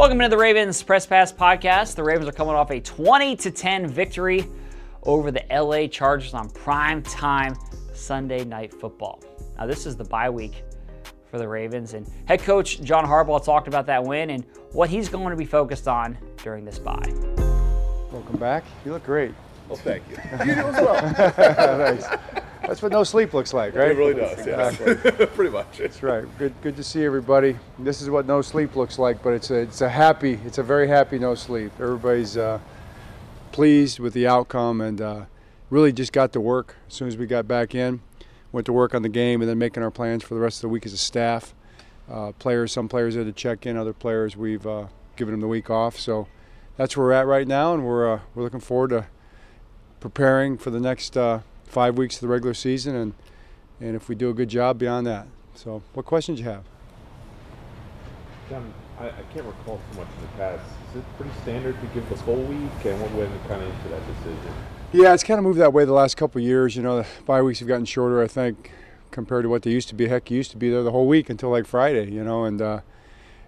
Welcome into the Ravens Press Pass podcast. The Ravens are coming off a 20 to 10 victory over the LA Chargers on prime time Sunday night football. Now, this is the bye week for the Ravens, and head coach John Harbaugh talked about that win and what he's going to be focused on during this bye. Welcome back. You look great. Well, thank you. You do as well. nice. That's what no sleep looks like, right? It really does, yes. Exactly. Pretty much. That's right. Good, good to see everybody. This is what no sleep looks like, but it's a, it's a happy, it's a very happy no sleep. Everybody's uh, pleased with the outcome and uh, really just got to work as soon as we got back in. Went to work on the game and then making our plans for the rest of the week as a staff. Uh, players, some players had to check in, other players we've uh, given them the week off. So that's where we're at right now, and we're uh, we're looking forward to preparing for the next uh, five weeks of the regular season, and and if we do a good job beyond that. So, what questions you have? John, I, I can't recall too much in the past. Is it pretty standard to give the full week, and what went kind of into that decision? Yeah, it's kind of moved that way the last couple of years. You know, the bye weeks have gotten shorter, I think, compared to what they used to be. Heck, you used to be there the whole week until like Friday, you know, and uh,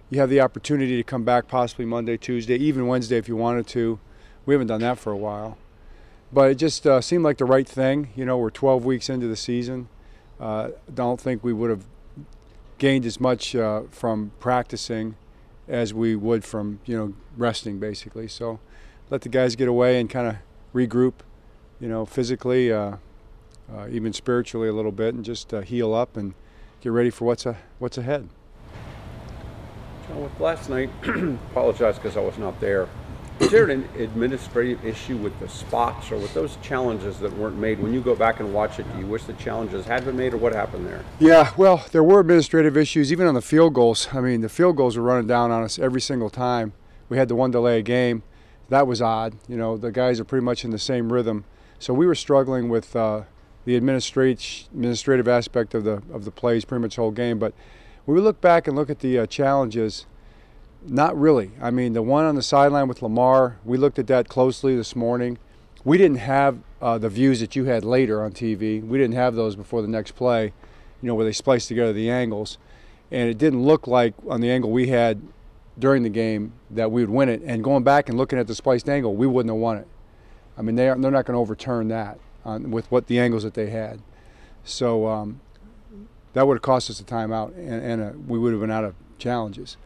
you have the opportunity to come back possibly Monday, Tuesday, even Wednesday if you wanted to. We haven't done that for a while. But it just uh, seemed like the right thing. You know, we're 12 weeks into the season. Uh, don't think we would have gained as much uh, from practicing as we would from, you know, resting basically. So let the guys get away and kind of regroup, you know, physically, uh, uh, even spiritually a little bit, and just uh, heal up and get ready for what's, a, what's ahead. John, with last night, apologize because I was not there. Is there an administrative issue with the spots or with those challenges that weren't made? When you go back and watch it, do you wish the challenges had been made or what happened there? Yeah, well, there were administrative issues even on the field goals. I mean, the field goals were running down on us every single time. We had the one delay a game. That was odd. You know, the guys are pretty much in the same rhythm. So we were struggling with uh, the administrative aspect of the of the plays pretty much the whole game. But when we look back and look at the uh, challenges, not really. I mean, the one on the sideline with Lamar, we looked at that closely this morning. We didn't have uh, the views that you had later on TV. We didn't have those before the next play, you know, where they spliced together the angles. And it didn't look like on the angle we had during the game that we would win it. And going back and looking at the spliced angle, we wouldn't have won it. I mean, they are, they're not going to overturn that on, with what the angles that they had. So um, that would have cost us a timeout, and, and a, we would have been out of challenges.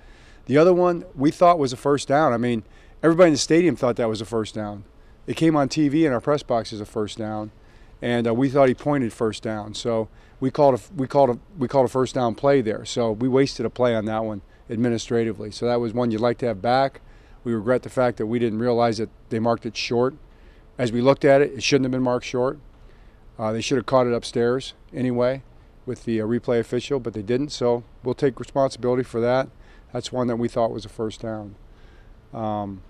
The other one we thought was a first down. I mean, everybody in the stadium thought that was a first down. It came on TV in our press box as a first down, and uh, we thought he pointed first down. So we called a we called a we called a first down play there. So we wasted a play on that one administratively. So that was one you'd like to have back. We regret the fact that we didn't realize that they marked it short. As we looked at it, it shouldn't have been marked short. Uh, they should have caught it upstairs anyway with the uh, replay official, but they didn't. So we'll take responsibility for that. That's one that we thought was a first down. Um,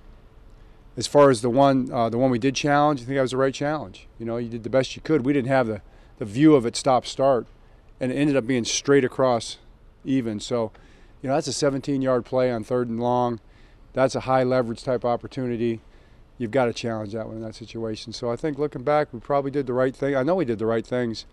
as far as the one, uh, the one we did challenge, I think that was the right challenge. You know, you did the best you could. We didn't have the, the view of it stop start, and it ended up being straight across, even. So, you know, that's a 17-yard play on third and long. That's a high leverage type opportunity. You've got to challenge that one in that situation. So I think looking back, we probably did the right thing. I know we did the right things,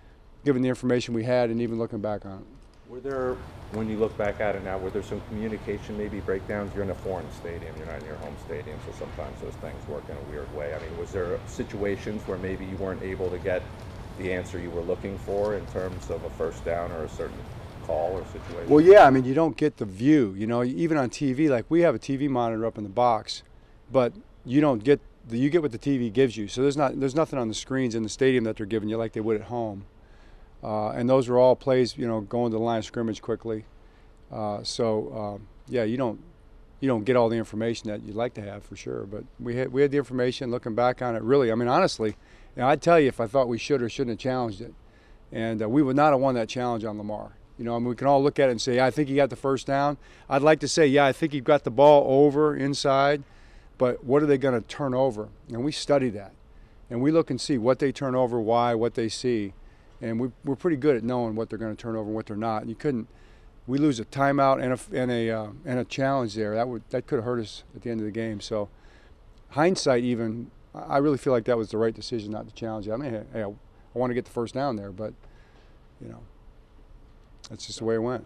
given the information we had, and even looking back on it. Were there, when you look back at it now, were there some communication maybe breakdowns? You're in a foreign stadium, you're not in your home stadium, so sometimes those things work in a weird way. I mean, was there situations where maybe you weren't able to get the answer you were looking for in terms of a first down or a certain call or situation? Well, yeah, I mean, you don't get the view. You know, even on TV, like we have a TV monitor up in the box, but you don't get you get what the TV gives you. So there's not there's nothing on the screens in the stadium that they're giving you like they would at home. Uh, and those are all plays, you know, going to the line of scrimmage quickly. Uh, so um, yeah, you don't you don't get all the information that you'd like to have for sure. But we had we had the information. Looking back on it, really, I mean, honestly, you know, I'd tell you if I thought we should or shouldn't have challenged it, and uh, we would not have won that challenge on Lamar. You know, I mean, we can all look at it and say, yeah, I think he got the first down. I'd like to say, yeah, I think he got the ball over inside, but what are they going to turn over? And we study that, and we look and see what they turn over, why, what they see, and we, we're pretty good at knowing what they're going to turn over and what they're not. And you couldn't we lose a timeout and a and a uh, and a challenge there. That would that could have hurt us at the end of the game. So, hindsight, even I really feel like that was the right decision not to challenge it. I mean, hey, I, I want to get the first down there, but you know, that's just the way it went.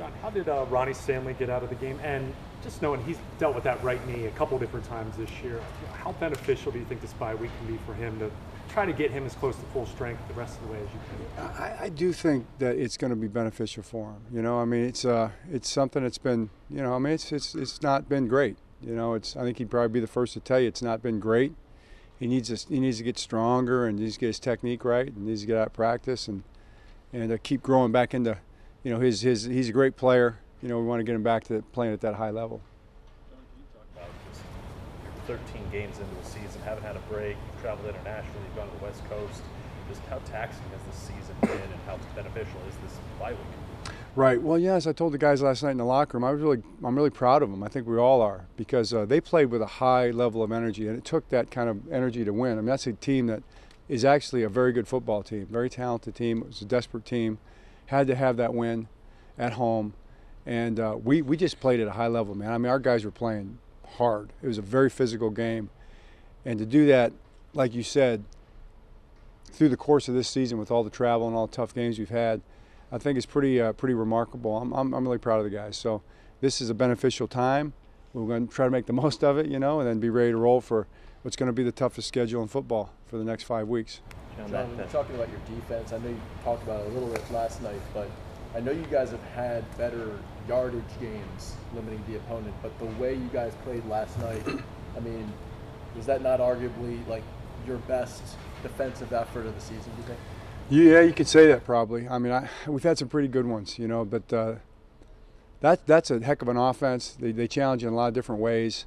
John, how did uh, Ronnie Stanley get out of the game? And just knowing he's dealt with that right knee a couple different times this year, how beneficial do you think this bye week can be for him to try to get him as close to full strength the rest of the way as you can. I, I do think that it's going to be beneficial for him. You know, I mean, it's uh, it's something that's been, you know, I mean, it's it's it's not been great. You know, it's I think he'd probably be the first to tell you it's not been great. He needs to, he needs to get stronger and he needs to get his technique right and needs to get out of practice and and uh, keep growing back into, you know, his his he's a great player. You know, we want to get him back to playing at that high level. 13 games into the season, haven't had a break, you've traveled internationally, you've gone to the West Coast. Just how taxing has this season been and how beneficial is this bye week? Right. Well, yes, I told the guys last night in the locker room. I was really, I'm really proud of them. I think we all are because uh, they played with a high level of energy, and it took that kind of energy to win. I mean, that's a team that is actually a very good football team, very talented team. It was a desperate team, had to have that win at home, and uh, we we just played at a high level, man. I mean, our guys were playing hard. It was a very physical game. And to do that, like you said, through the course of this season with all the travel and all the tough games we've had, I think is pretty uh, pretty remarkable. I'm, I'm, I'm really proud of the guys. So this is a beneficial time. We're going to try to make the most of it, you know, and then be ready to roll for what's going to be the toughest schedule in football for the next five weeks. John, talking about your defense, I know you talked about it a little bit last night, but I know you guys have had better yardage games limiting the opponent, but the way you guys played last night, I mean, was that not arguably like your best defensive effort of the season? Do you think? Yeah, you could say that probably. I mean, I, we've had some pretty good ones, you know, but uh, that that's a heck of an offense. They, they challenge you in a lot of different ways,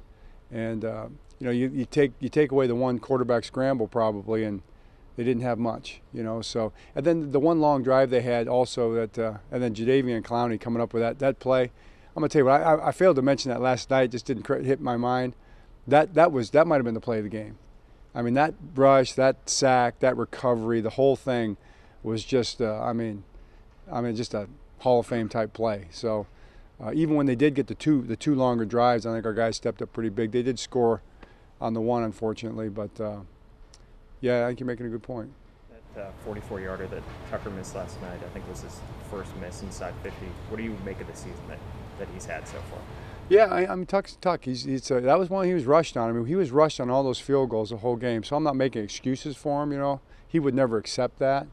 and uh, you know, you, you take you take away the one quarterback scramble probably, and they didn't have much, you know. So and then the one long drive they had also that, uh, and then Jadeveon Clowney coming up with that that play. I'm gonna tell you what I, I failed to mention that last night. Just didn't hit my mind. That that was that might have been the play of the game. I mean that rush, that sack, that recovery, the whole thing was just. Uh, I mean, I mean just a Hall of Fame type play. So. Uh, even when they did get the two the two longer drives, I think our guys stepped up pretty big. They did score on the one, unfortunately, but uh, yeah, I think you're making a good point. That 44 uh, yarder that Tucker missed last night, I think was his first miss inside 50. What do you make of the season that, that he's had so far? Yeah, I, I mean, Tuck's Tuck. He's, he's uh, that was one he was rushed on. I mean, he was rushed on all those field goals the whole game. So I'm not making excuses for him. You know, he would never accept that.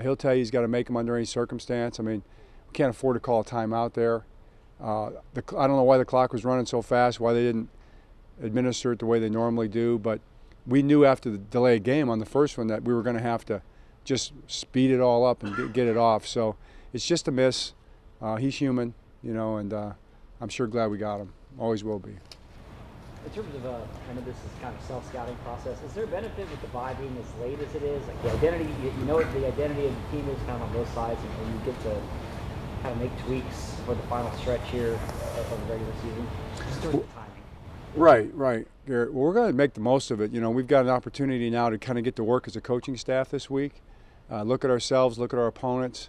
He'll tell you he's got to make them under any circumstance. I mean, we can't afford to call a timeout there. Uh, the, I don't know why the clock was running so fast, why they didn't administer it the way they normally do, but we knew after the delayed game on the first one that we were going to have to just speed it all up and get, it off. So it's just a miss. Uh, he's human, you know, and uh, I'm sure glad we got him. Always will be. In terms of, uh, I this is kind of self-scouting process. Is there a benefit with the bye being as late as it is? Like the identity, you, you know the identity of the team is kind of on both sides, and, and you get to kind of make tweaks for the final stretch here of the regular season. Just during the timing. Right, right. Garrett. Well, we're going to make the most of it. You know, we've got an opportunity now to kind of get to work as a coaching staff this week. Uh, look at ourselves, look at our opponents,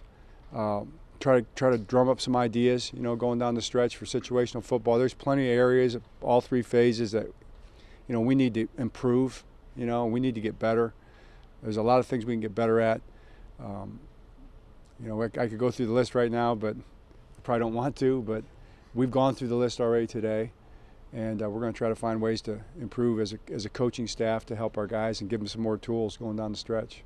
uh, try to try to drum up some ideas. You know, going down the stretch for situational football. There's plenty of areas, all three phases that you know we need to improve. You know, we need to get better. There's a lot of things we can get better at. Um, you know, I, I could go through the list right now, but I probably don't want to. But we've gone through the list already today and uh, we're going to try to find ways to improve as a, as a coaching staff to help our guys and give them some more tools going down the stretch.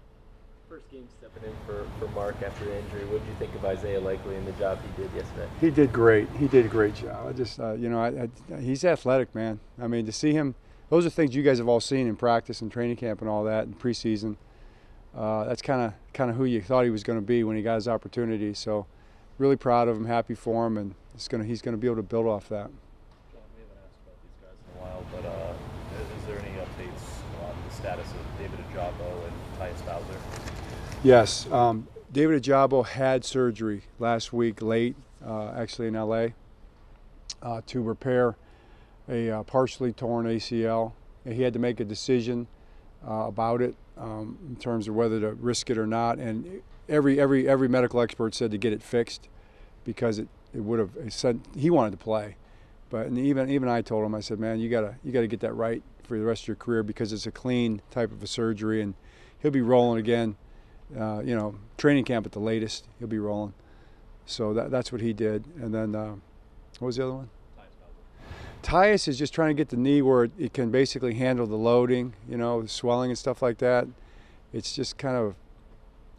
First game stepping in for, for Mark after the injury. What did you think of Isaiah Likely and the job he did yesterday? He did great. He did a great job. I just, uh, you know, I, I, he's athletic, man. I mean, to see him, those are things you guys have all seen in practice and training camp and all that and preseason. Uh, that's kind of kind of who you thought he was going to be when he got his opportunity. So, really proud of him, happy for him, and it's gonna he's going to be able to build off that. John, we haven't asked about these guys in a while, but uh, is there any updates on the status of David Ojabo and Tyus Bowser? Yes, um, David Ojabo had surgery last week, late, uh, actually in LA, uh, to repair a uh, partially torn ACL. And he had to make a decision uh, about it um, in terms of whether to risk it or not. And every every every medical expert said to get it fixed because it, it would have said he wanted to play. But even even I told him I said, man, you gotta you gotta get that right for the rest of your career because it's a clean type of a surgery and he'll be rolling again uh, you know, training camp at the latest, he'll be rolling. So that, that's what he did. And then, uh, what was the other one? Tyus is just trying to get the knee where it, it, can basically handle the loading, you know, the swelling and stuff like that. It's just kind of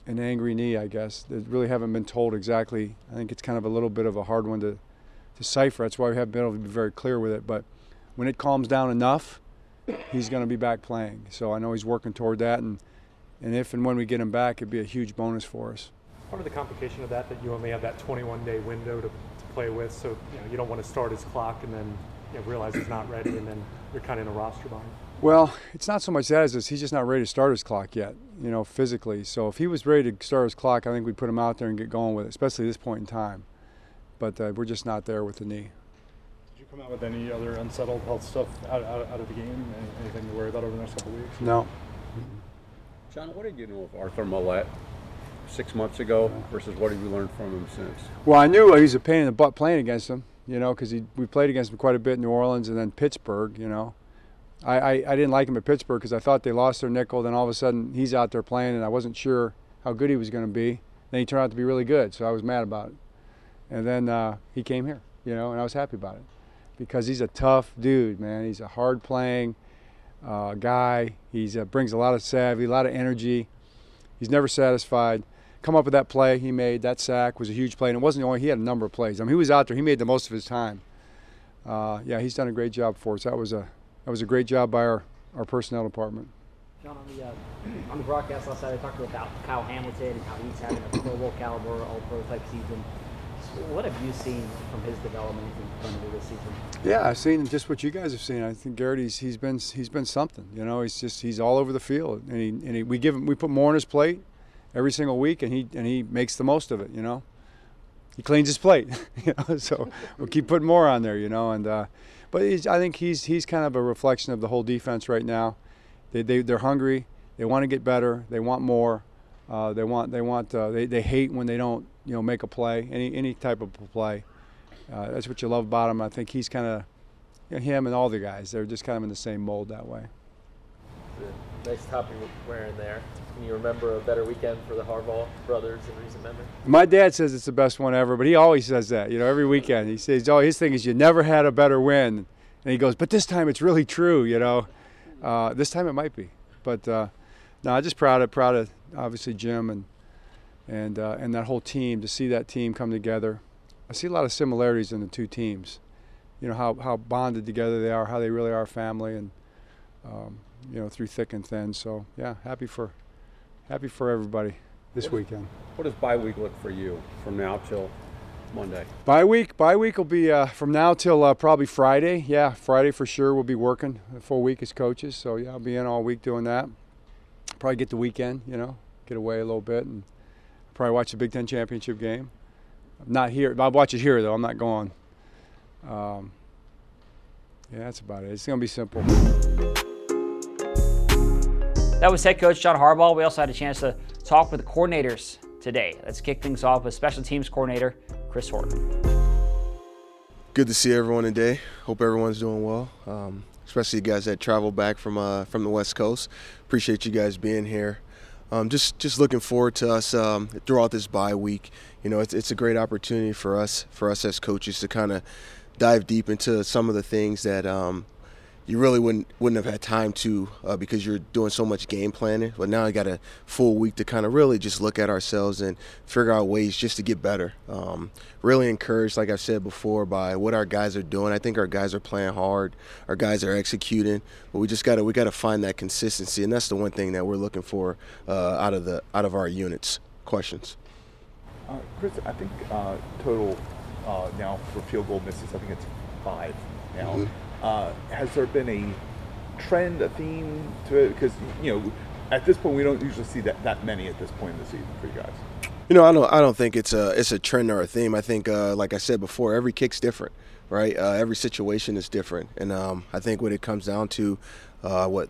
an angry knee, I guess. They really haven't been told exactly. I think it's kind of a little bit of a hard one to decipher. That's why we haven't been able to be very clear with it. But when it calms down enough, he's going to be back playing. So I know he's working toward that. And and if and when we get him back, it'd be a huge bonus for us. Part of the complication of that that you only have that 21-day window to, to play with, so you know you don't want to start his clock and then you know, realize he's not ready, and then you're kind of in a roster bind. Well, it's not so much that as he's just not ready to start his clock yet, you know, physically. So if he was ready to start his clock, I think we'd put him out there and get going with it, especially at this point in time. But uh, we're just not there with the knee. Did you come out with any other unsettled health stuff out, out, out of the game? Anything to worry about over the next couple of weeks? No. John, what did you know of Arthur Maulet six months ago versus what have you learned from him since? Well, I knew he was a pain in the butt playing against him, you know, because we played against him quite a bit in New Orleans and then Pittsburgh, you know. I, I, I didn't like him at Pittsburgh because I thought they lost their nickel. Then all of a sudden he's out there playing, and I wasn't sure how good he was going to be. Then he turned out to be really good, so I was mad about it. And then uh, he came here, you know, and I was happy about it because he's a tough dude, man. He's a hard playing uh, guy. He uh, brings a lot of savvy, a lot of energy. He's never satisfied. Come up with that play he made, that sack was a huge play, and it wasn't the only. He had a number of plays. I mean, he was out there. He made the most of his time. Uh, yeah, he's done a great job for us. That was a that was a great job by our, our personnel department. John, on the, uh, on the broadcast last night, I talked about Kyle Hamilton and how he's having a Pro Bowl caliber, All Pro type season. What have you seen from his development in this season? Yeah, I've seen just what you guys have seen. I think Garrett, he's, he's been he's been something. You know, he's just he's all over the field, and he and he, we give him we put more on his plate every single week, and he and he makes the most of it. You know, he cleans his plate. you know, so we'll keep putting more on there. You know, and uh, but I think he's he's kind of a reflection of the whole defense right now. They they they're hungry. They want to get better. They want more. Uh, they want they want uh, they they hate when they don't you know make a play any any type of play. Uh, that's what you love about him. I think he's kind of you know, him and all the guys. They're just kind of in the same mold that way. Nice top you're wearing there. Can you remember a better weekend for the Harbaugh brothers in recent memory? My dad says it's the best one ever, but he always says that. You know, every weekend he says, "Oh, his thing is you never had a better win," and he goes, "But this time it's really true." You know, uh, this time it might be, but uh, no, I'm just proud of proud of obviously Jim and and uh, and that whole team to see that team come together. I see a lot of similarities in the two teams. You know how how bonded together they are, how they really are family, and um, you know through thick and thin. So yeah, happy for happy for everybody this what weekend. what does bye week look for you from now till Monday? Bye week, bye week will be uh, from now till uh, probably Friday. Yeah, Friday for sure. We'll be working a full week as coaches. So yeah, I'll be in all week doing that. Probably get the weekend, you know, get away a little bit and probably watch the Big Ten championship game. I'm not here. I'll watch it here though. I'm not going. Um, yeah, that's about it. It's gonna be simple. That was head coach John Harbaugh. We also had a chance to talk with the coordinators today. Let's kick things off with special teams coordinator Chris Horton. Good to see everyone today. Hope everyone's doing well. Um, especially you guys that travel back from uh, from the West Coast. Appreciate you guys being here um, just just looking forward to us um, throughout this bye week. You know, it's, it's a great opportunity for us for us as coaches to kind of dive deep into some of the things that um, you really wouldn't wouldn't have had time to uh, because you're doing so much game planning. But now I got a full week to kind of really just look at ourselves and figure out ways just to get better. Um, really encouraged, like I've said before, by what our guys are doing. I think our guys are playing hard. Our guys are executing, but we just got to we got to find that consistency, and that's the one thing that we're looking for uh, out of the out of our units. Questions. Uh, Chris, I think uh, total uh, now for field goal misses, I think it's five now. Mm-hmm. Uh, has there been a trend, a theme to it? Because you know, at this point, we don't usually see that, that many at this point in the season for you guys. You know, I don't. I don't think it's a it's a trend or a theme. I think, uh, like I said before, every kick's different, right? Uh, every situation is different, and um, I think when it comes down to uh, what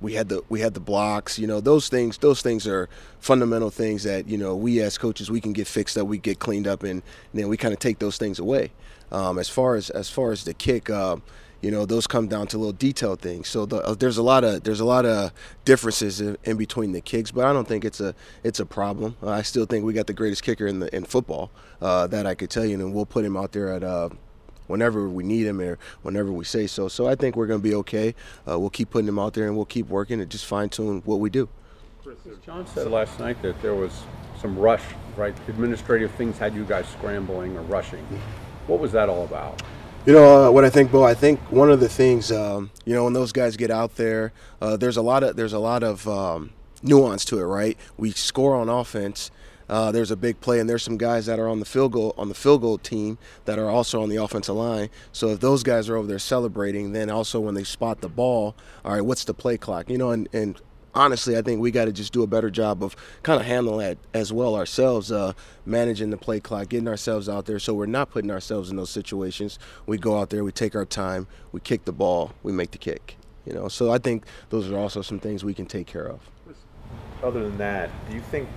we had the we had the blocks, you know, those things those things are fundamental things that you know we as coaches we can get fixed up, we get cleaned up, and, and then we kind of take those things away. Um, as far as as far as the kick, uh, you know, those come down to little detailed things. So the, uh, there's a lot of there's a lot of differences in, in, between the kicks, but I don't think it's a it's a problem. I still think we got the greatest kicker in the in football uh, that I could tell you, and we'll put him out there at uh, whenever we need him or whenever we say so. So I think we're going to be okay. Uh, we'll keep putting him out there and we'll keep working and just fine tune what we do. John said last night that there was some rush, right? Administrative things had you guys scrambling or rushing. What was that all about? You know uh, what I think, Bo. I think one of the things, um, you know, when those guys get out there, uh, there's a lot of there's a lot of um, nuance to it, right? We score on offense. Uh, there's a big play, and there's some guys that are on the field goal on the field goal team that are also on the offensive line. So if those guys are over there celebrating, then also when they spot the ball, all right, what's the play clock? You know, and, and honestly, I think we got to just do a better job of kind of handling that as well ourselves, uh, managing the play clock, getting ourselves out there so we're not putting ourselves in those situations. We go out there, we take our time, we kick the ball, we make the kick. You know, so I think those are also some things we can take care of. Other than that, do you think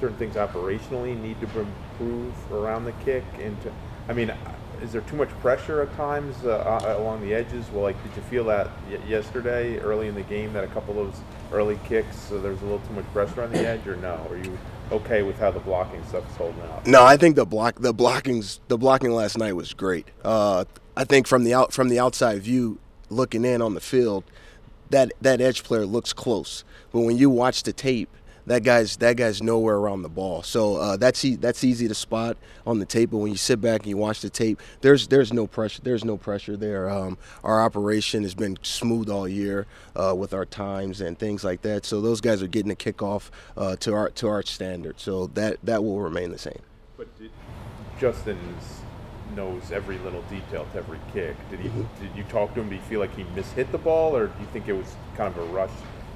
certain things operationally need to improve around the kick? And to, I mean, is there too much pressure at times uh, uh, along the edges? Well, like, did you feel that yesterday, early in the game, that a couple of those early kicks, so there's a little too much pressure on the edge, or no? Are you okay with how the blocking stuff is holding out? No, I think the block, the blocking's, the blocking last night was great. Uh, I think from the out, from the outside view, looking in on the field, that that edge player looks close, but when you watch the tape that guy's that guy's nowhere around the ball. So uh, that's e- that's easy to spot on the tape. But when you sit back and you watch the tape, there's there's no pressure. There's no pressure there. Um, our operation has been smooth all year uh, with our times and things like that. So those guys are getting a kickoff uh, to our to our standard. So that that will remain the same. But did, Justin's knows every little detail to every kick. Did he? Mm-hmm. Did you talk to him? Do you feel like he mishit the ball, or do you think it was kind of a rush?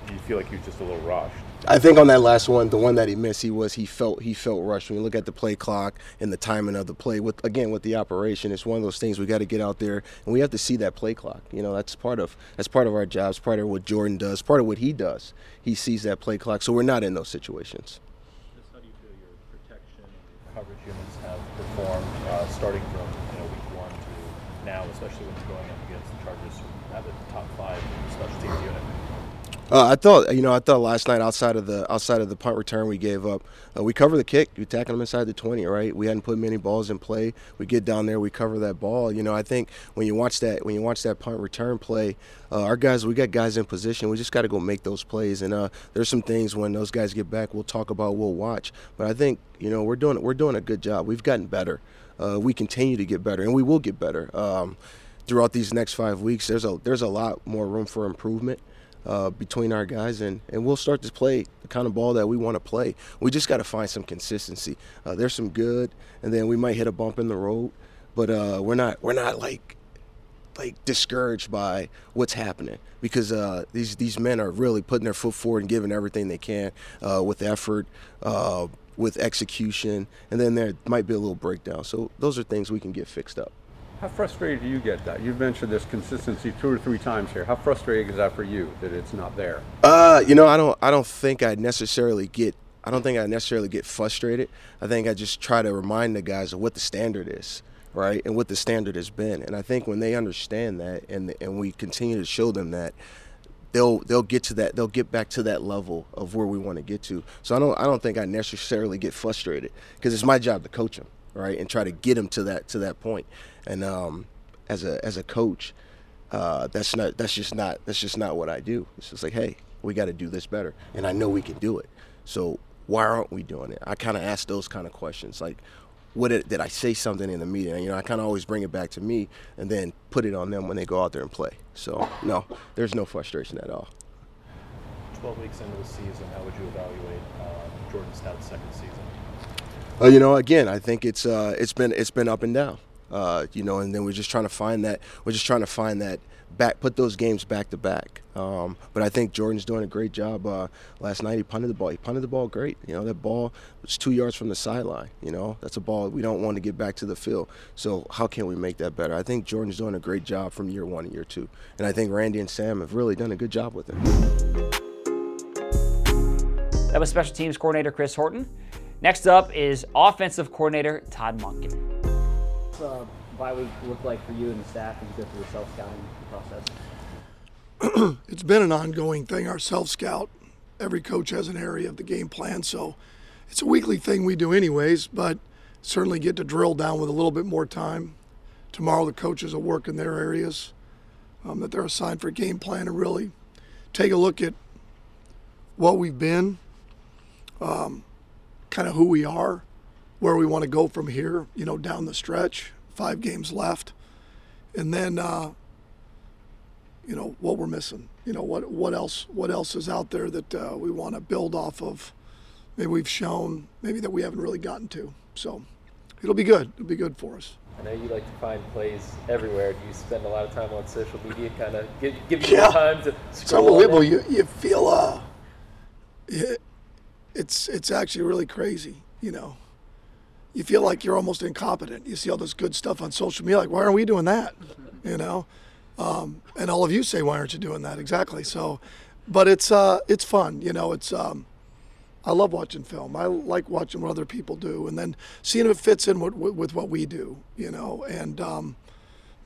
Do you feel like he was just a little rushed? I think on that last one, the one that he missed, he was he felt he felt rushed. When you look at the play clock and the timing of the play, with again with the operation, it's one of those things we got to get out there and we have to see that play clock. You know, that's part of that's part of our jobs, part of what Jordan does, part of what he does. He sees that play clock, so we're not in those situations. Just how do you feel your protection and coverage units have performed, uh, starting from you know week one to now, especially when you're going up against the Chargers, who have a top five special teams unit. Uh, I thought, you know, I thought last night outside of the outside of the punt return we gave up, uh, we cover the kick. We tackle them inside the 20, right? We hadn't put many balls in play. We get down there, we cover that ball. You know, I think when you watch that when you watch that punt return play, uh, our guys, we got guys in position. We just got to go make those plays. And uh, there's some things when those guys get back, we'll talk about, we'll watch. But I think, you know, we're doing we're doing a good job. We've gotten better. Uh, we continue to get better, and we will get better. Um, throughout these next five weeks, there's a there's a lot more room for improvement uh, between our guys, and, and we'll start to play the kind of ball that we want to play. We just got to find some consistency. Uh, there's some good, and then we might hit a bump in the road, but uh, we're not we're not like like discouraged by what's happening because uh, these these men are really putting their foot forward and giving everything they can uh, with effort, uh, with execution, and then there might be a little breakdown. So those are things we can get fixed up. How frustrated do you get that? You've mentioned this consistency two or three times here. How frustrating is that for you that it's not there? Uh, you know, I don't I don't think I necessarily get I don't think I necessarily get frustrated. I think I just try to remind the guys of what the standard is, right? And what the standard has been. And I think when they understand that and and we continue to show them that they'll they'll get to that they'll get back to that level of where we want to get to. So I don't I don't think I necessarily get frustrated because it's my job to coach them, right? And try to get them to that to that point. And um, as a as a coach, uh, that's not that's just not that's just not what I do. It's just like, hey, we got to do this better, and I know we can do it. So why aren't we doing it? I kind of ask those kind of questions, like, what did, did I say something in the meeting? You know, I kind of always bring it back to me, and then put it on them when they go out there and play. So no, there's no frustration at all. 12 weeks into the season, how would you evaluate uh, Jordan Stout's second season? Uh, you know, again, I think it's uh, it's been it's been up and down. Uh, you know, and then we're just trying to find that we're just trying to find that back, put those games back to back. Um, but I think Jordan's doing a great job. Uh, last night he punted the ball. He punted the ball great. You know, that ball was two yards from the sideline. You know, that's a ball we don't want to get back to the field. So how can we make that better? I think Jordan's doing a great job from year one to year two, and I think Randy and Sam have really done a good job with him. That was special teams coordinator Chris Horton. Next up is offensive coordinator Todd Monken. What's uh, bye week look like for you and the staff as you go through the self scouting process? it's been an ongoing thing. Our self scout, every coach has an area of the game plan, so it's a weekly thing we do anyways. But certainly get to drill down with a little bit more time. Tomorrow the coaches will work in their areas um, that they're assigned for game plan and really take a look at what we've been, um, kind of who we are, where we want to go from here. You know, down the stretch, five games left, and then. Uh, you know what we're missing. You know what what else what else is out there that uh, we want to build off of. Maybe we've shown maybe that we haven't really gotten to. So it'll be good. It'll be good for us. I know you like to find plays everywhere. Do you spend a lot of time on social media, kind of give, give you yeah. time to It's unbelievable. You you feel uh, it, it's it's actually really crazy. You know, you feel like you're almost incompetent. You see all this good stuff on social media, like why aren't we doing that? You know. Um, and all of you say, why aren't you doing that? Exactly. So, but it's uh, it's fun. You know, it's um, I love watching film. I like watching what other people do, and then seeing if it fits in with, with what we do. You know, and um,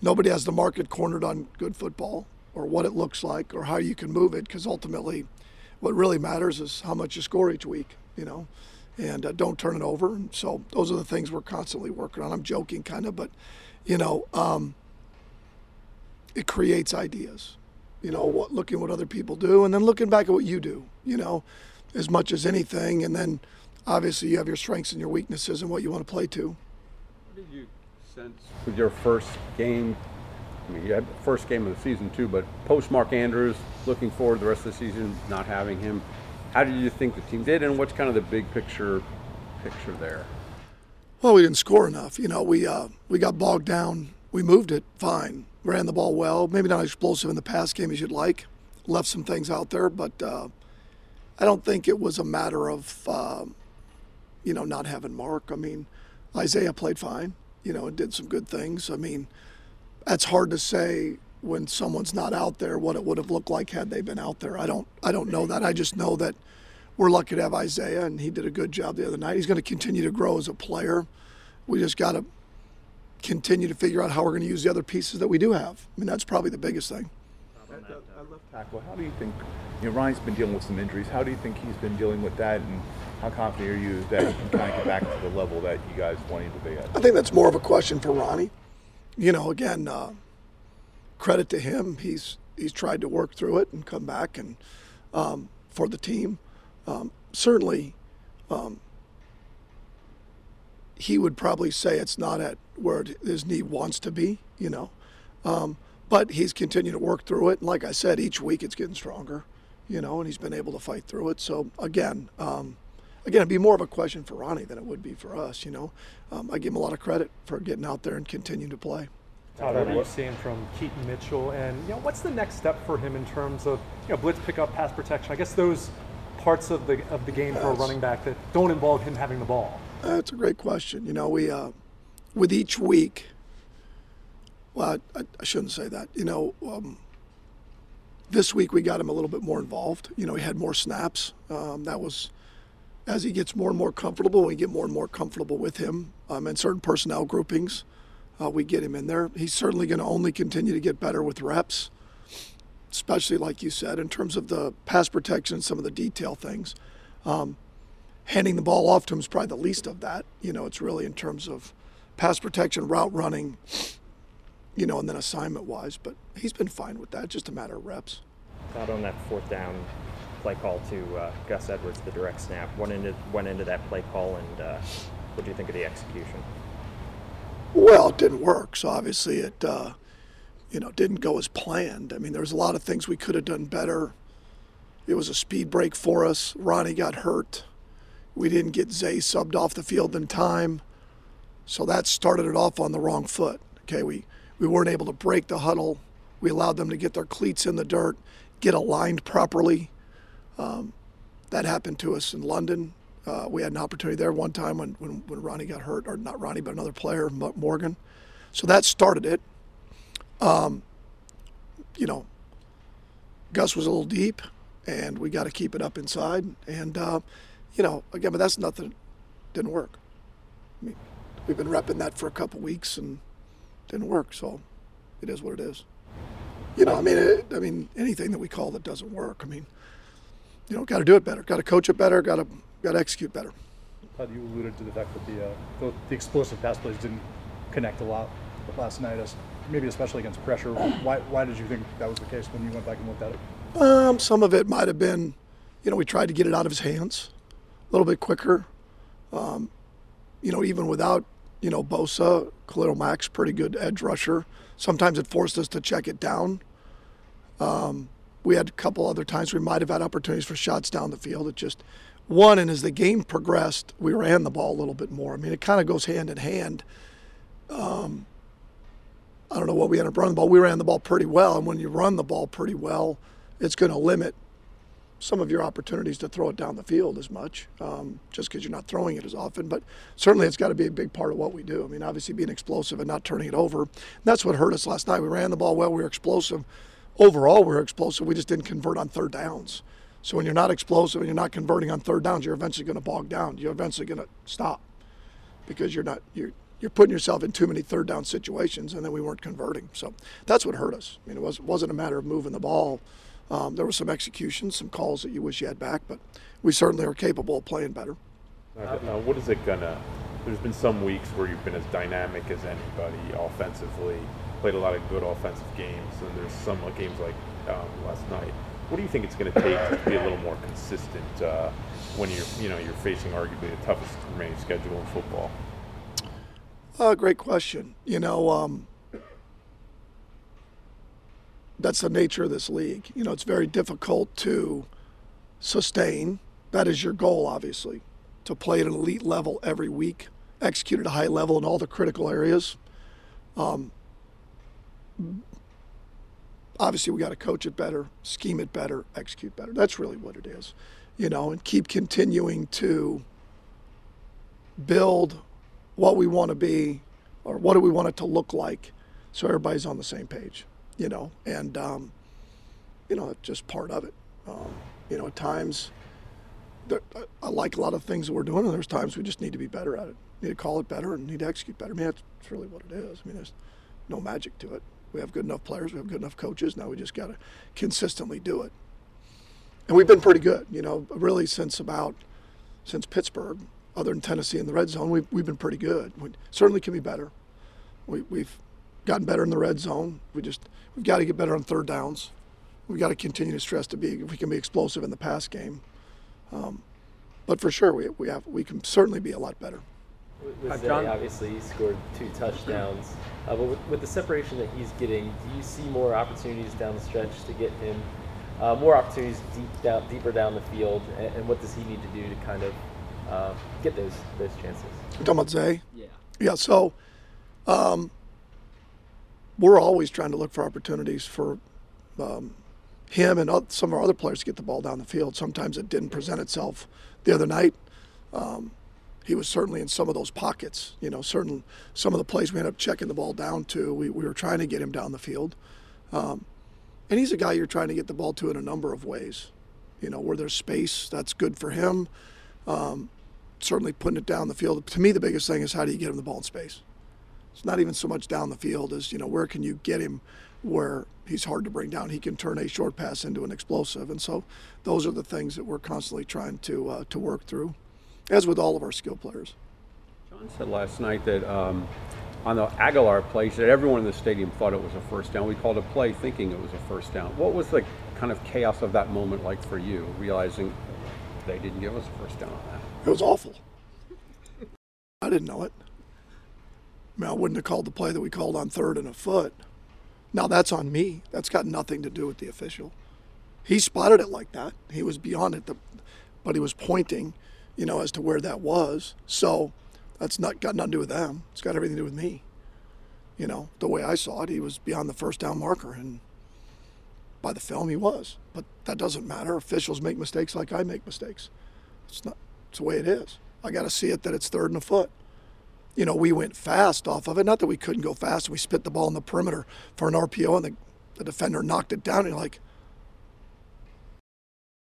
nobody has the market cornered on good football or what it looks like or how you can move it, because ultimately, what really matters is how much you score each week. You know, and uh, don't turn it over. And so those are the things we're constantly working on. I'm joking, kind of, but you know. Um, it creates ideas. You know, what, looking what other people do, and then looking back at what you do. You know, as much as anything, and then obviously you have your strengths and your weaknesses and what you want to play to. What did you sense with your first game? I mean, you had first game of the season too, but post Mark Andrews, looking forward to the rest of the season, not having him. How did you think the team did, and what's kind of the big picture picture there? Well, we didn't score enough. You know, we uh, we got bogged down. We moved it fine ran the ball well. Maybe not explosive in the pass game as you'd like. Left some things out there, but uh, I don't think it was a matter of uh, you know not having Mark. I mean, Isaiah played fine. You know, and did some good things. I mean, that's hard to say when someone's not out there what it would have looked like had they been out there. I don't I don't know that. I just know that we're lucky to have Isaiah, and he did a good job the other night. He's going to continue to grow as a player. We just got to continue to figure out how we're going to use the other pieces that we do have. I mean, that's probably the biggest thing. I love tackle. How do you think, you know, Ronnie's been dealing with some injuries. How do you think he's been dealing with that, and how confident are you that he can kind of get back to the level that you guys want him to be at? I think that's more of a question for Ronnie. You know, again, uh, credit to him. He's he's tried to work through it and come back, and um, for the team, um, certainly, um, he would probably say it's not at where his knee wants to be, you know. Um, but he's continued to work through it. And like I said, each week it's getting stronger, you know, and he's been able to fight through it. So again, um, again, it'd be more of a question for Ronnie than it would be for us, you know. Um, I give him a lot of credit for getting out there and continuing to play. Todd, what are you seeing from Keaton Mitchell, and you know, what's the next step for him in terms of you know blitz pickup, pass protection? I guess those parts of the of the game for a running back that don't involve him having the ball. That's a great question. You know, we uh, with each week. Well, I, I, shouldn't say that. You know, um, this week we got him a little bit more involved. You know, he had more snaps. Um, that was as he gets more and more comfortable. We get more and more comfortable with him um, and certain personnel groupings. Uh, we get him in there. He's certainly going to only continue to get better with reps, especially like you said in terms of the pass protection, some of the detail things. Um, handing the ball off to him is probably the least of that. You know, it's really in terms of pass protection, route running, you know, and then assignment wise. But he's been fine with that. Just a matter of reps. Not on that fourth down play call to uh, Gus Edwards, the direct snap. Went into went into that play call, and uh, what do you think of the execution? Well, it didn't work. So obviously it, uh, you know, didn't go as planned. I mean, there was a lot of things we could have done better. It was a speed break for us. Ronnie got hurt. We didn't get Zay subbed off the field in time. So that started it off on the wrong foot. Okay, we, we weren't able to break the huddle. We allowed them to get their cleats in the dirt, get aligned properly. Um, that happened to us in London. Uh, we had an opportunity there one time when, when, when Ronnie got hurt, or not Ronnie, but another player, Morgan. So that started it. Um, you know, Gus was a little deep, and we got to keep it up inside. And, uh, you know, again, but that's nothing, didn't work. I mean, we've been repping that for a couple weeks and didn't work. So it is what it is. You know, I mean, it, I mean, anything that we call that doesn't work. I mean, you know, got to do it better. Got to coach it better. Got to got to execute better. Todd, you alluded to the fact that the, uh, the, the explosive pass plays didn't connect a lot last night, maybe especially against pressure. Why why did you think that was the case when you went back and looked at it? Um, some of it might have been, you know, we tried to get it out of his hands a little bit quicker. Um, you know, even without you know Bosa, Khalil Mack's pretty good edge rusher. Sometimes it forced us to check it down. Um, we had a couple other times we might have had opportunities for shots down the field. It just one, and as the game progressed, we ran the ball a little bit more. I mean, it kind of goes hand in hand. Um, I don't know what we ended up running the ball. We ran the ball pretty well, and when you run the ball pretty well, it's going to limit some of your opportunities to throw it down the field as much, um, just because you're not throwing it as often. But certainly, it's got to be a big part of what we do. I mean, obviously, being explosive and not turning it over. That's what hurt us last night. We ran the ball well. We were explosive. Overall, we're explosive. We just didn't convert on third downs. So when you're not explosive and you're not converting on third downs, you're eventually going to bog down. You're eventually going to stop because you're not you're you're putting yourself in too many third down situations, and then we weren't converting. So that's what hurt us. I mean, it was wasn't a matter of moving the ball. Um, there were some executions, some calls that you wish you had back, but we certainly are capable of playing better. Uh, what is it gonna? There's been some weeks where you've been as dynamic as anybody offensively, played a lot of good offensive games, and there's some games like um, last night what do you think it's going to take to be a little more consistent uh, when you're, you know, you're facing arguably the toughest remaining schedule in football? Uh, great question. You know, um, that's the nature of this league. You know, it's very difficult to sustain. That is your goal, obviously, to play at an elite level every week, execute at a high level in all the critical areas. Um, obviously we got to coach it better, scheme it better, execute better. That's really what it is, you know, and keep continuing to build what we want to be or what do we want it to look like so everybody's on the same page, you know, and, um, you know, just part of it. Um, you know, at times, I like a lot of things that we're doing, and there's times we just need to be better at it. Need to call it better and need to execute better. I mean, that's really what it is. I mean, there's no magic to it. We have good enough players. We have good enough coaches. Now we just got to consistently do it. And we've been pretty good, you know, really since about since Pittsburgh, other than Tennessee in the red zone, we've, we've been pretty good. We certainly can be better. We, we've gotten better in the red zone. We just we've got to get better on third downs. We've got to continue to stress to be if we can be explosive in the pass game. Um, but for sure, we, we have we can certainly be a lot better. With Zay, obviously, he scored two touchdowns. Uh, but with, with, the separation that he's getting, do you see more opportunities down the stretch to get him uh, more opportunities deep down, deeper down the field? And, and, what does he need to do to kind of uh, get those those chances? You're talking about Zay? Yeah. Yeah. So, um, we're always trying to look for opportunities for um, him and some of our other players to get the ball down the field. Sometimes it didn't present itself the other night. Um, he was certainly in some of those pockets. You know, certain some of the plays we ended up checking the ball down to. We, we were trying to get him down the field, um, and he's a guy you're trying to get the ball to in a number of ways. You know, where there's space, that's good for him. Um, certainly putting it down the field. To me, the biggest thing is how do you get him the ball in space. It's not even so much down the field as you know where can you get him where he's hard to bring down. He can turn a short pass into an explosive, and so those are the things that we're constantly trying to uh, to work through as with all of our skill players. John said last night that um, on the Agholor play, said everyone in the stadium thought it was a first down. We called a play thinking it was a first down. What was the kind of chaos of that moment like for you, realizing they didn't give us a first down on that? It was awful. I didn't know it. I mean, I wouldn't have called the play that we called on third and a foot. Now that's on me. That's got nothing to do with the official. He spotted it like that. He was beyond it, but he was pointing, you know, as to where that was. So that's not got nothing to do with them. It's got everything to do with me. You know, the way I saw it, he was beyond the first down marker, and by the film, he was. But that doesn't matter. Officials make mistakes like I make mistakes. It's not. It's the way it is. I got to see it that it's third and a foot. You know, we went fast off of it. Not that we couldn't go fast. We spit the ball in the perimeter for an RPO, and the, the defender knocked it down. And you're like,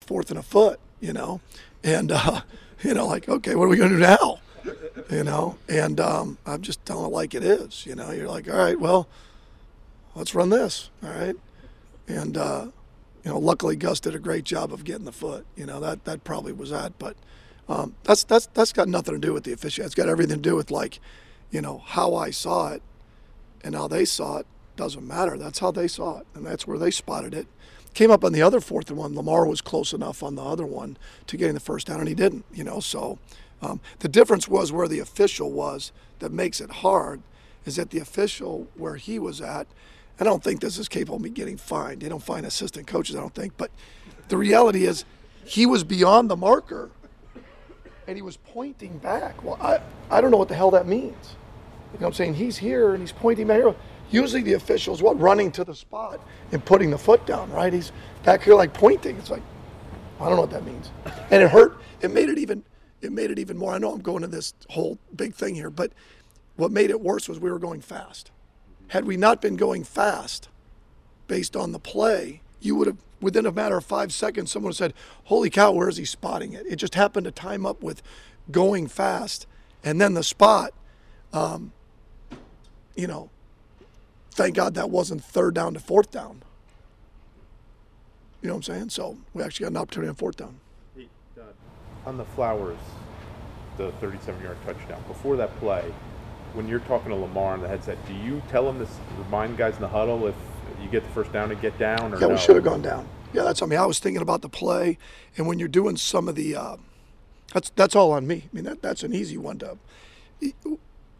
fourth and a foot, you know, and uh, you know, like, okay, what are we going to do now? You know, and um, I'm just telling it like it is. You know, you're like, all right, well, let's run this, all right, and uh, you know, luckily Gus did a great job of getting the foot. You know, that that probably was that, but um, that's that's that's got nothing to do with the official. It's got everything to do with like, you know, how I saw it, and how they saw it doesn't matter. That's how they saw it, and that's where they spotted it. Came up on the other fourth and one. Lamar was close enough on the other one to getting the first down, and he didn't. You know, so um, the difference was where the official was that makes it hard is that the official where he was at. I don't think this is capable of me getting fined. They don't find assistant coaches, I don't think. But the reality is, he was beyond the marker, and he was pointing back. Well, I I don't know what the hell that means. You know what I'm saying? He's here and he's pointing back here. Usually the officials what running to the spot and putting the foot down, right? He's back here like pointing. It's like I don't know what that means. And it hurt. It made it even it made it even more. I know I'm going to this whole big thing here, but what made it worse was we were going fast. Had we not been going fast based on the play, you would have within a matter of five seconds someone said, Holy cow, where is he spotting it? It just happened to time up with going fast and then the spot um, you know, thank God that wasn't third down to fourth down. You know what I'm saying? So we actually got an opportunity on fourth down. On the Flowers, the 37-yard touchdown. Before that play, when you're talking to Lamar on the headset, do you tell him to remind guys in the huddle if you get the first down to get down? Or yeah, no? we should have gone down. Yeah, that's. I mean, I was thinking about the play, and when you're doing some of the, uh, that's that's all on me. I mean, that that's an easy one to.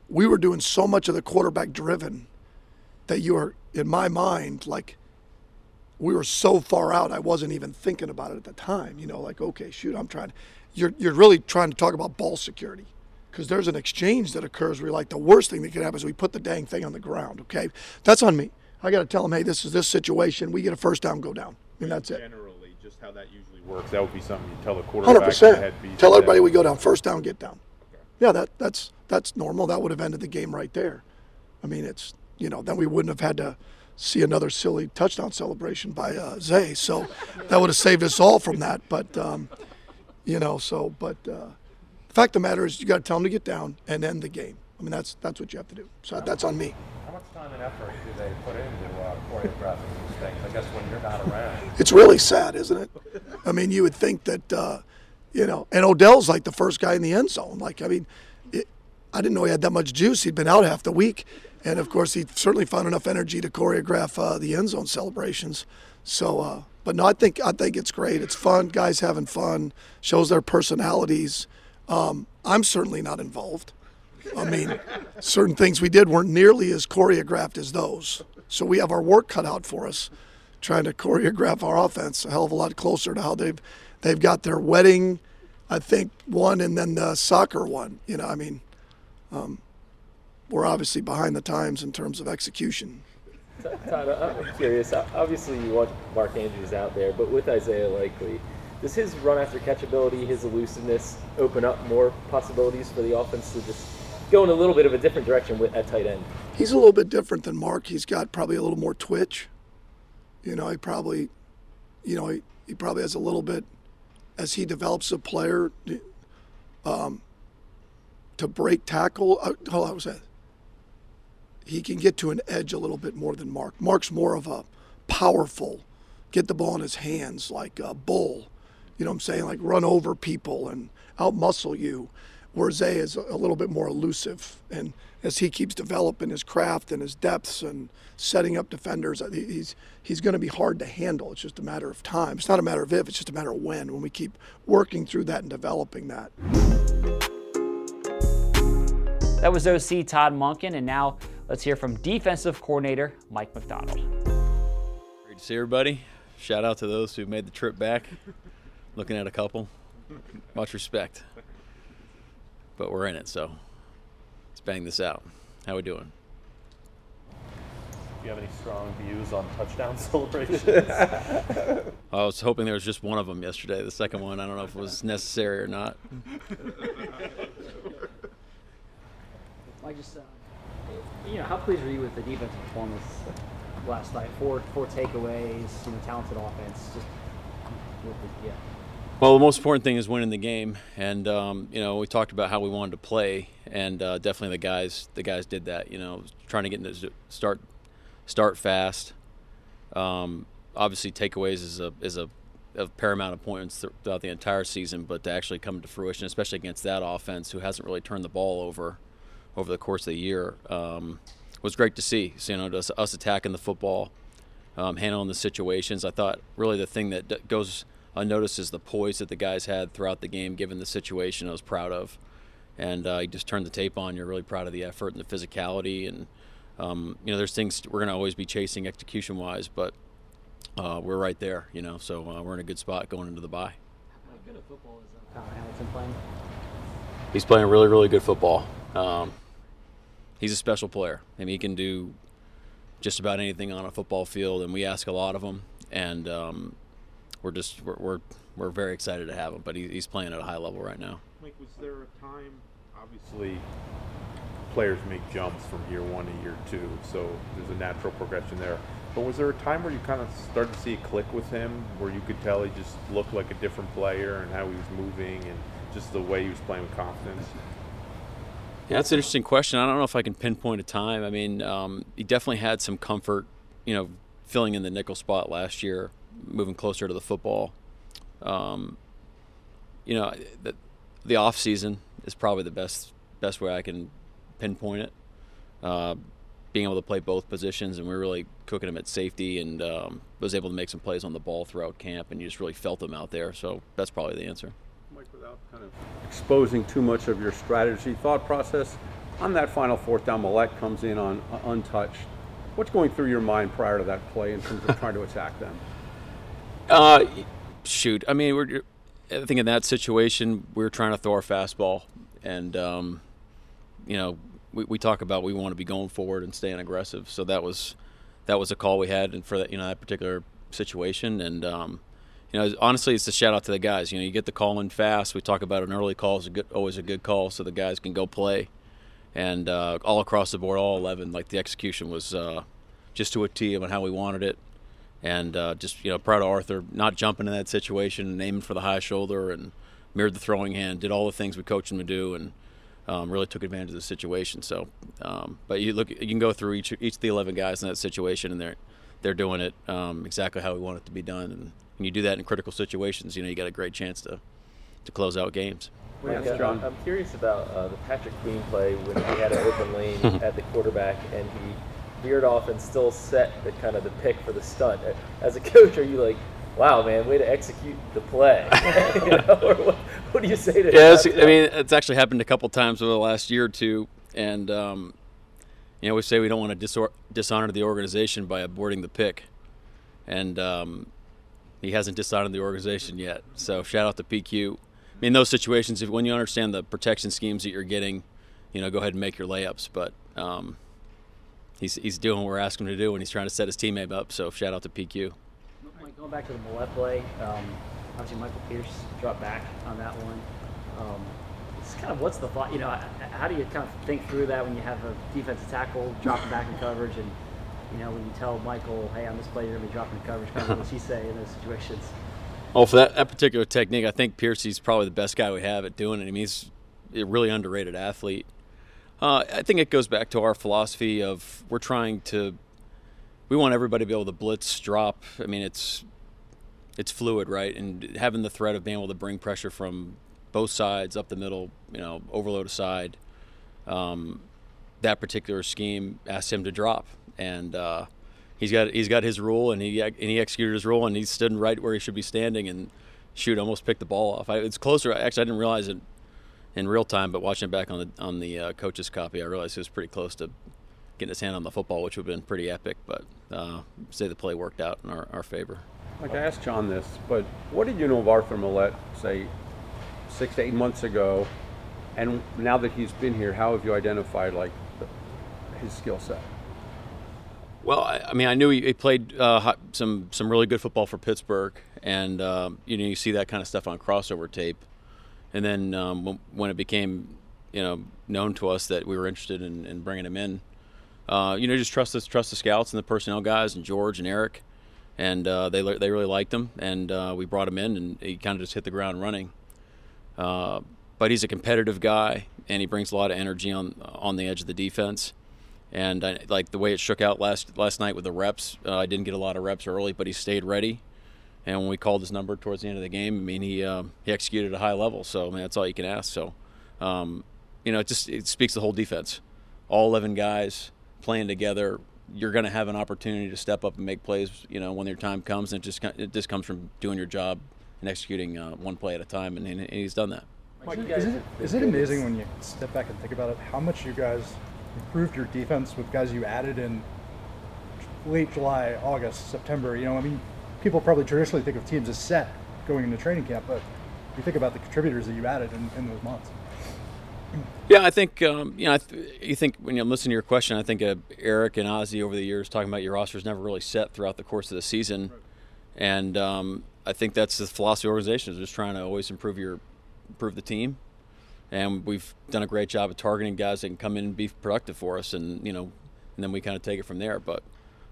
We were doing so much of the quarterback driven that you are, in my mind, like we were so far out, I wasn't even thinking about it at the time. You know, like okay, shoot, I'm trying. You're you're really trying to talk about ball security because there's an exchange that occurs where like the worst thing that could happen is we put the dang thing on the ground. Okay, that's on me. I got to tell them, hey, this is this situation. We get a first down, go down, and that's it. Generally, just how that usually works. That would be something you tell Hundred quarterback. percent. Tell everybody we go down first down, get down. Yeah, that that's that's normal. That would have ended the game right there. I mean, it's you know then we wouldn't have had to see another silly touchdown celebration by uh, Zay. So that would have saved us all from that. But um, you know, so but uh, the fact of the matter is, you got to tell them to get down and end the game. I mean, that's that's what you have to do. So that's on me. How much time and effort do they put into uh, choreographing these things? I guess when you're not around. It's really sad, isn't it? I mean, you would think that, uh, you know, and Odell's like the first guy in the end zone. Like, I mean, it, I didn't know he had that much juice. He'd been out half the week, and of course, he certainly found enough energy to choreograph uh, the end zone celebrations. So, uh, but no, I think I think it's great. It's fun. Guys having fun shows their personalities. Um, I'm certainly not involved. I mean, certain things we did weren't nearly as choreographed as those. So we have our work cut out for us, trying to choreograph our offense a hell of a lot closer to how they've they've got their wedding, I think one, and then the soccer one. You know, I mean, um, we're obviously behind the times in terms of execution. Todd, I'm curious. Obviously, you want Mark Andrews out there, but with Isaiah Likely, does his run after catch ability, his elusiveness, open up more possibilities for the offense to just go in a little bit of a different direction with at tight end? He's a little bit different than Mark. He's got probably a little more twitch. You know, he probably, you know, he, he probably has a little bit as he develops a player um, to break tackle. Uh, hold on, was that? He can get to an edge a little bit more than Mark. Mark's more of a powerful, get the ball in his hands like a bull. You know what I'm saying? Like run over people and outmuscle you. Where Zay is a little bit more elusive and as he keeps developing his craft and his depths and setting up defenders, he's he's going to be hard to handle. It's just a matter of time. It's not a matter of if. It's just a matter of when. When we keep working through that and developing that. That was OC Todd Monken, and now let's hear from defensive coordinator Mike Macdonald. Great to see everybody. Shout out to those who made the trip back. Looking at a couple. Much respect. But we're in it, so let's bang this out. How we doing? Do you have any strong views on touchdown celebrations? I was hoping there was just one of them yesterday. The second one, I don't know if it was necessary or not. I just, uh, you know, how pleased were you with the defensive performance last night? Four, four takeaways, you know, talented offense. Just, yeah. Well, the most important thing is winning the game, and um, you know we talked about how we wanted to play, and uh, definitely the guys the guys did that. You know, trying to get into start start fast. Um, obviously, takeaways is a is a of paramount importance throughout the entire season, but to actually come to fruition, especially against that offense who hasn't really turned the ball over over the course of the year, um, was great to see. So, you know, us, us attacking the football, um, handling the situations. I thought really the thing that goes unnoticed is the poise that the guys had throughout the game, given the situation. I was proud of, and uh, you just turn the tape on. You're really proud of the effort and the physicality, and um, you know, there's things we're going to always be chasing execution-wise, but uh, we're right there. You know, so uh, we're in a good spot going into the bye. How good of football is uh, Hamilton playing? He's playing really, really good football. Um, he's a special player. I mean, he can do just about anything on a football field, and we ask a lot of him. And um, we're just we're, we're, we're very excited to have him. But he, he's playing at a high level right now. Mike, was there a time? Obviously, players make jumps from year one to year two, so there's a natural progression there. But was there a time where you kind of started to see a click with him, where you could tell he just looked like a different player and how he was moving and just the way he was playing with confidence? Yeah, that's an interesting question. I don't know if I can pinpoint a time. I mean, um, he definitely had some comfort, you know, filling in the nickel spot last year, moving closer to the football. Um, you know, the, the off season is probably the best best way I can pinpoint it. Uh, being able to play both positions, and we are really cooking him at safety, and um, was able to make some plays on the ball throughout camp, and you just really felt him out there. So that's probably the answer. Without kind of exposing too much of your strategy thought process, on that final fourth down, Maulet comes in on uh, untouched. What's going through your mind prior to that play in terms of trying to attack them? Uh, shoot. I mean, we're. I think in that situation, we are trying to throw our fastball, and um, you know, we, we talk about we want to be going forward and staying aggressive. So that was that was a call we had, and for that you know that particular situation, and um, you know, honestly, it's a shout out to the guys. You know, you get the call in fast. We talk about an early call is a good, always a good call, so the guys can go play. And uh, all across the board, all 11, like the execution was uh, just to a T on how we wanted it. And uh, just, you know, proud of Arthur not jumping in that situation, aiming for the high shoulder and mirrored the throwing hand, did all the things we coached him to do, and um, really took advantage of the situation. So, um, but you look, you can go through each each of the 11 guys in that situation, and they're they're doing it um, exactly how we want it to be done. And when you do that in critical situations, you know you got a great chance to to close out games. Yes, John. I'm curious about uh, the Patrick Queen play when he had an open lane at the quarterback and he veered off and still set the kind of the pick for the stunt. As a coach, are you like, wow, man, way to execute the play? you know, what, what, do you say to yeah, that? I mean, it's actually happened a couple times over the last year or two, and um, you know, we say we don't want to dishonor the organization by aborting the pick, and um, he hasn't dishonored the organization yet. So shout out to PQ. I mean, those situations, if when you understand the protection schemes that you're getting, you know, go ahead and make your layups. But um, he's he's doing what we're asking him to do, and he's trying to set his teammate up. So shout out to PQ. Going back to the Maulet play, um, obviously Michael Pierce dropped back on that one. It's kind of what's the thought? You know, how do you kind of think through that when you have a defensive tackle dropping back in coverage and you know, when you tell Michael, hey, on this play, you're going to be dropping coverage, kind of what does he say in those situations? Oh, for that, that particular technique, I think Piercy's probably the best guy we have at doing it. I mean, he's a really underrated athlete. Uh, I think it goes back to our philosophy of we're trying to, we want everybody to be able to blitz, drop. I mean, it's it's fluid, right? And having the threat of being able to bring pressure from both sides, up the middle, you know, overload aside, um, that particular scheme asked him to drop, and uh, he's got he's got his rule, and he and he executed his rule, and he stood right where he should be standing, and shoot, almost picked the ball off. I, it's closer. Actually, I didn't realize it in real time, but watching it back on the on the uh, coach's copy, I realized he was pretty close to getting his hand on the football, which would have been pretty epic. But uh, say the play worked out in our, our favor. Like I asked John this, but what did you know of Arthur Maulet, say, six to eight months ago, and now that he's been here, how have you identified like his skill set? Well, I, I, mean, I knew he, he played uh, some some really good football for Pittsburgh, and um, you know you see that kind of stuff on crossover tape. And then um, when it became you know known to us that we were interested in, in bringing him in, uh, you know just trust us, trust the scouts and the personnel guys and George and Eric, and uh, they they really liked him, and uh, we brought him in, and he kind of just hit the ground running. Uh, but he's a competitive guy, and he brings a lot of energy on on the edge of the defense. And I, like the way it shook out last last night with the reps, uh, I didn't get a lot of reps early, but he stayed ready. And when we called his number towards the end of the game, I mean he uh, he executed at a high level. So I mean, that's all you can ask. So, um, you know, it just it speaks the whole defense. All 11 guys playing together. You're going to have an opportunity to step up and make plays. You know, when your time comes, and it just it just comes from doing your job and executing uh, one play at a time, and, and he's done that. Mike, is, it, is it amazing when you step back and think about it how much you guys improved your defense with guys you added in late July, August, September. You know, I mean, people probably traditionally think of teams as set going into training camp, but you think about the contributors that you added in, in those months. Yeah, I think um, you know. Th- you think when you listen to your question, I think uh, Eric and Ozzie over the years talking about your roster is never really set throughout the course of the season, and um, I think that's the philosophy of organizations, just trying to always improve your improve the team and we've done a great job of targeting guys that can come in and be productive for us, and you know, and then we kind of take it from there. But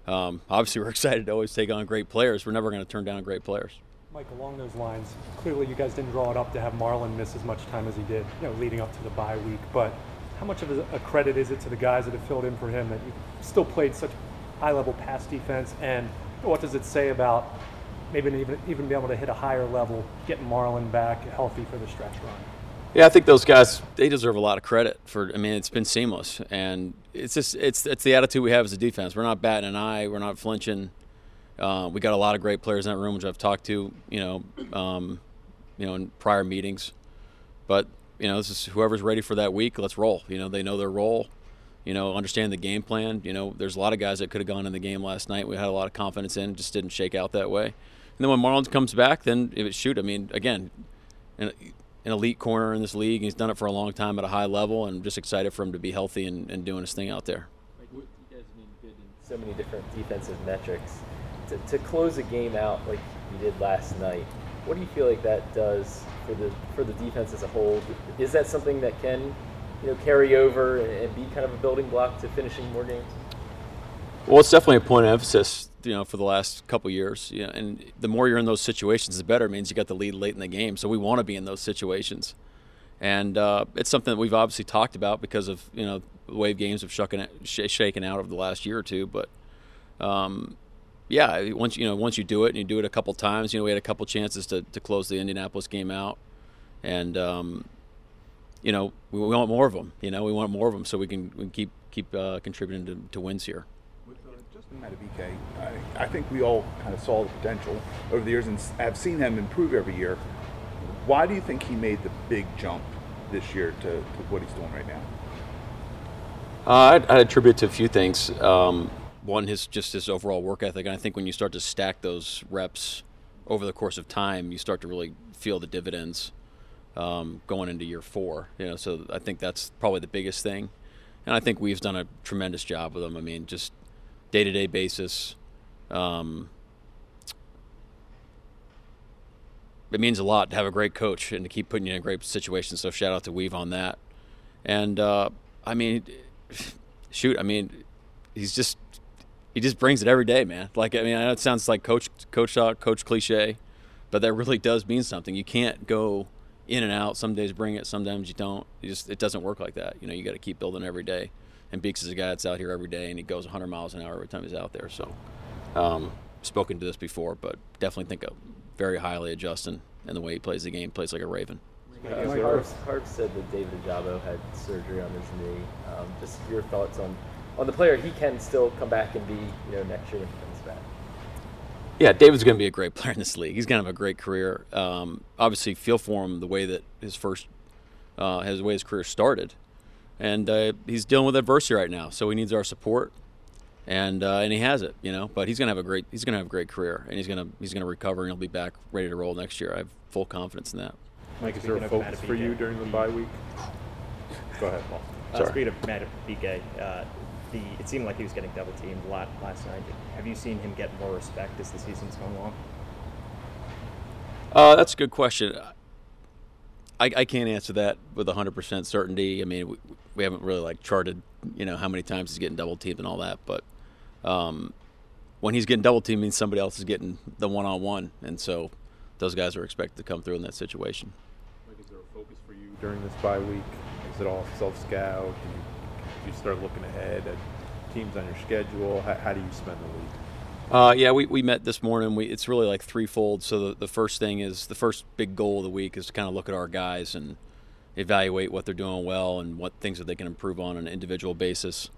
um, obviously, we're excited to always take on great players. We're never going to turn down great players. Mike, along those lines, clearly you guys didn't draw it up to have Marlon miss as much time as he did, you know, leading up to the bye week. But how much of a credit is it to the guys that have filled in for him that you still played such high-level pass defense, and what does it say about maybe even even be able to hit a higher level, getting Marlon back healthy for the stretch run? Yeah, I think those guys they deserve a lot of credit for. I mean, it's been seamless, and it's just it's it's the attitude we have as a defense. We're not batting an eye. We're not flinching. Uh, we got a lot of great players in that room, which I've talked to, you know, um, you know, in prior meetings. But you know, this is whoever's ready for that week. Let's roll. You know, they know their role. You know, understand the game plan. You know, there's a lot of guys that could have gone in the game last night. We had a lot of confidence in, just didn't shake out that way. And then when Marlon comes back, then if it shoot, I mean, again, and an elite corner in this league. He's done it for a long time at a high level, and I'm just excited for him to be healthy and, and doing his thing out there. you guys have been good in so many different defensive metrics. To, to close a game out like you did last night, what do you feel like that does for the for the defense as a whole? Is that something that can, you know, carry over and be kind of a building block to finishing more games? Well, it's definitely a point of emphasis you know for the last couple years. You know, and the more you're in those situations, the better. It means you got the lead late in the game, so we want to be in those situations. And uh, it's something that we've obviously talked about because of you know the way games have shucking, sh- shaken out over the last year or two. But um, yeah, once you know once you do it and you do it a couple times, you know we had a couple chances to, to close the Indianapolis game out, and um, you know we, we, want more of them. You know we want more of them so we can, we can keep keep uh, contributing to, to wins here. Madubuike, I, I think we all kind of saw the potential over the years and have seen him improve every year. Why do you think he made the big jump this year to, to what he's doing right now? Uh, I'd, attribute to a few things. Um, one, his just his overall work ethic, and I think when you start to stack those reps over the course of time, you start to really feel the dividends um, going into year four. You know, so I think that's probably the biggest thing, and I think we've done a tremendous job with him. I mean, just day to day basis. Um, it means a lot to have a great coach and to keep putting you in a great situations. So shout out to Weave on that. And uh, I mean, shoot, I mean, he's just he just brings it every day, man. Like I mean, I know it sounds like coach coach talk, coach cliche, but that really does mean something. You can't go in and out. Some days bring it, sometimes you don't. You just it doesn't work like that. You know, you got to keep building every day and Beeks is a guy that's out here every day, and he goes 100 miles an hour every time he's out there. So, um, spoken to this before, but definitely think of very highly of Justin and the way he plays the game. Plays like a raven. Uh, Harv, Harv said that David Ojabo had surgery on his knee. Um, just your thoughts on on the player he can still come back and be, you know, next year when he comes back. Yeah, David's going to be a great player in this league. He's going to have a great career. Um, obviously, feel for him the way that his first, uh, his way his career started, and uh, he's dealing with adversity right now. So he needs our support, and uh, and he has it, you know. But he's going to have a great he's going to have a great career, and he's going to he's going to recover, and he'll be back ready to roll next year. I have full confidence in that. Mike, is there a focus for you during the bye week? Go ahead, Paul. Uh, Sorry. speaking of Matt BK, uh, the it seemed like he was getting double teamed a lot last night. Have you seen him get more respect as the season's gone along? Uh, that's a good question. I, I can't answer that with 100% certainty. I mean, we, we haven't really like charted, you know, how many times he's getting double teamed and all that. But um, when he's getting double teamed, means somebody else is getting the one-on-one, and so those guys are expected to come through in that situation. Like, is there a focus for you during this bye week? Is it all self-scout? Do you, do you start looking ahead at teams on your schedule? How, how do you spend the week? Uh, yeah, we, we met this morning. We, it's really like threefold. So the, the first thing is the first big goal of the week is to kind of look at our guys and evaluate what they're doing well and what things that they can improve on an individual basis.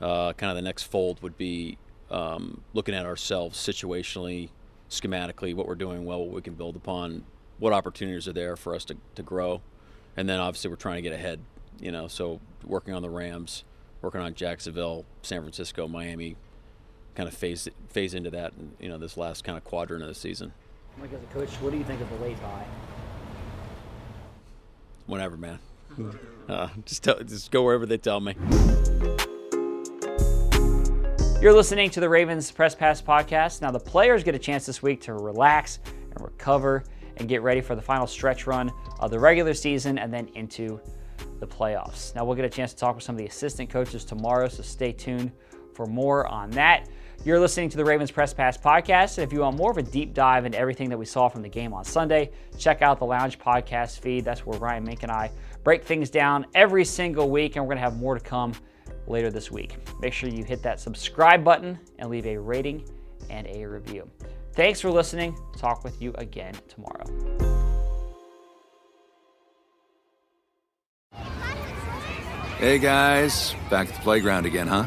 Uh, kind of the next fold would be um, looking at ourselves situationally, schematically, what we're doing well, what we can build upon, what opportunities are there for us to, to grow. And then obviously we're trying to get ahead, you know, so working on the Rams, working on Jacksonville, San Francisco, Miami, kind of phase phase into that, you know, this last kind of quadrant of the season. Mike, as a coach, what do you think of the late bye? Whatever, man. Uh, just tell, just go wherever they tell me. You're listening to the Ravens Press Pass podcast. Now, the players get a chance this week to relax and recover and get ready for the final stretch run of the regular season and then into the playoffs. Now, we'll get a chance to talk with some of the assistant coaches tomorrow, so stay tuned for more on that. You're listening to the Ravens Press Pass podcast, and if you want more of a deep dive into everything that we saw from the game on Sunday, check out the Lounge podcast feed. That's where Ryan Mink and I break things down every single week, and we're going to have more to come later this week. Make sure you hit that subscribe button and leave a rating and a review. Thanks for listening. Talk with you again tomorrow. Hey guys, back at the playground again, huh?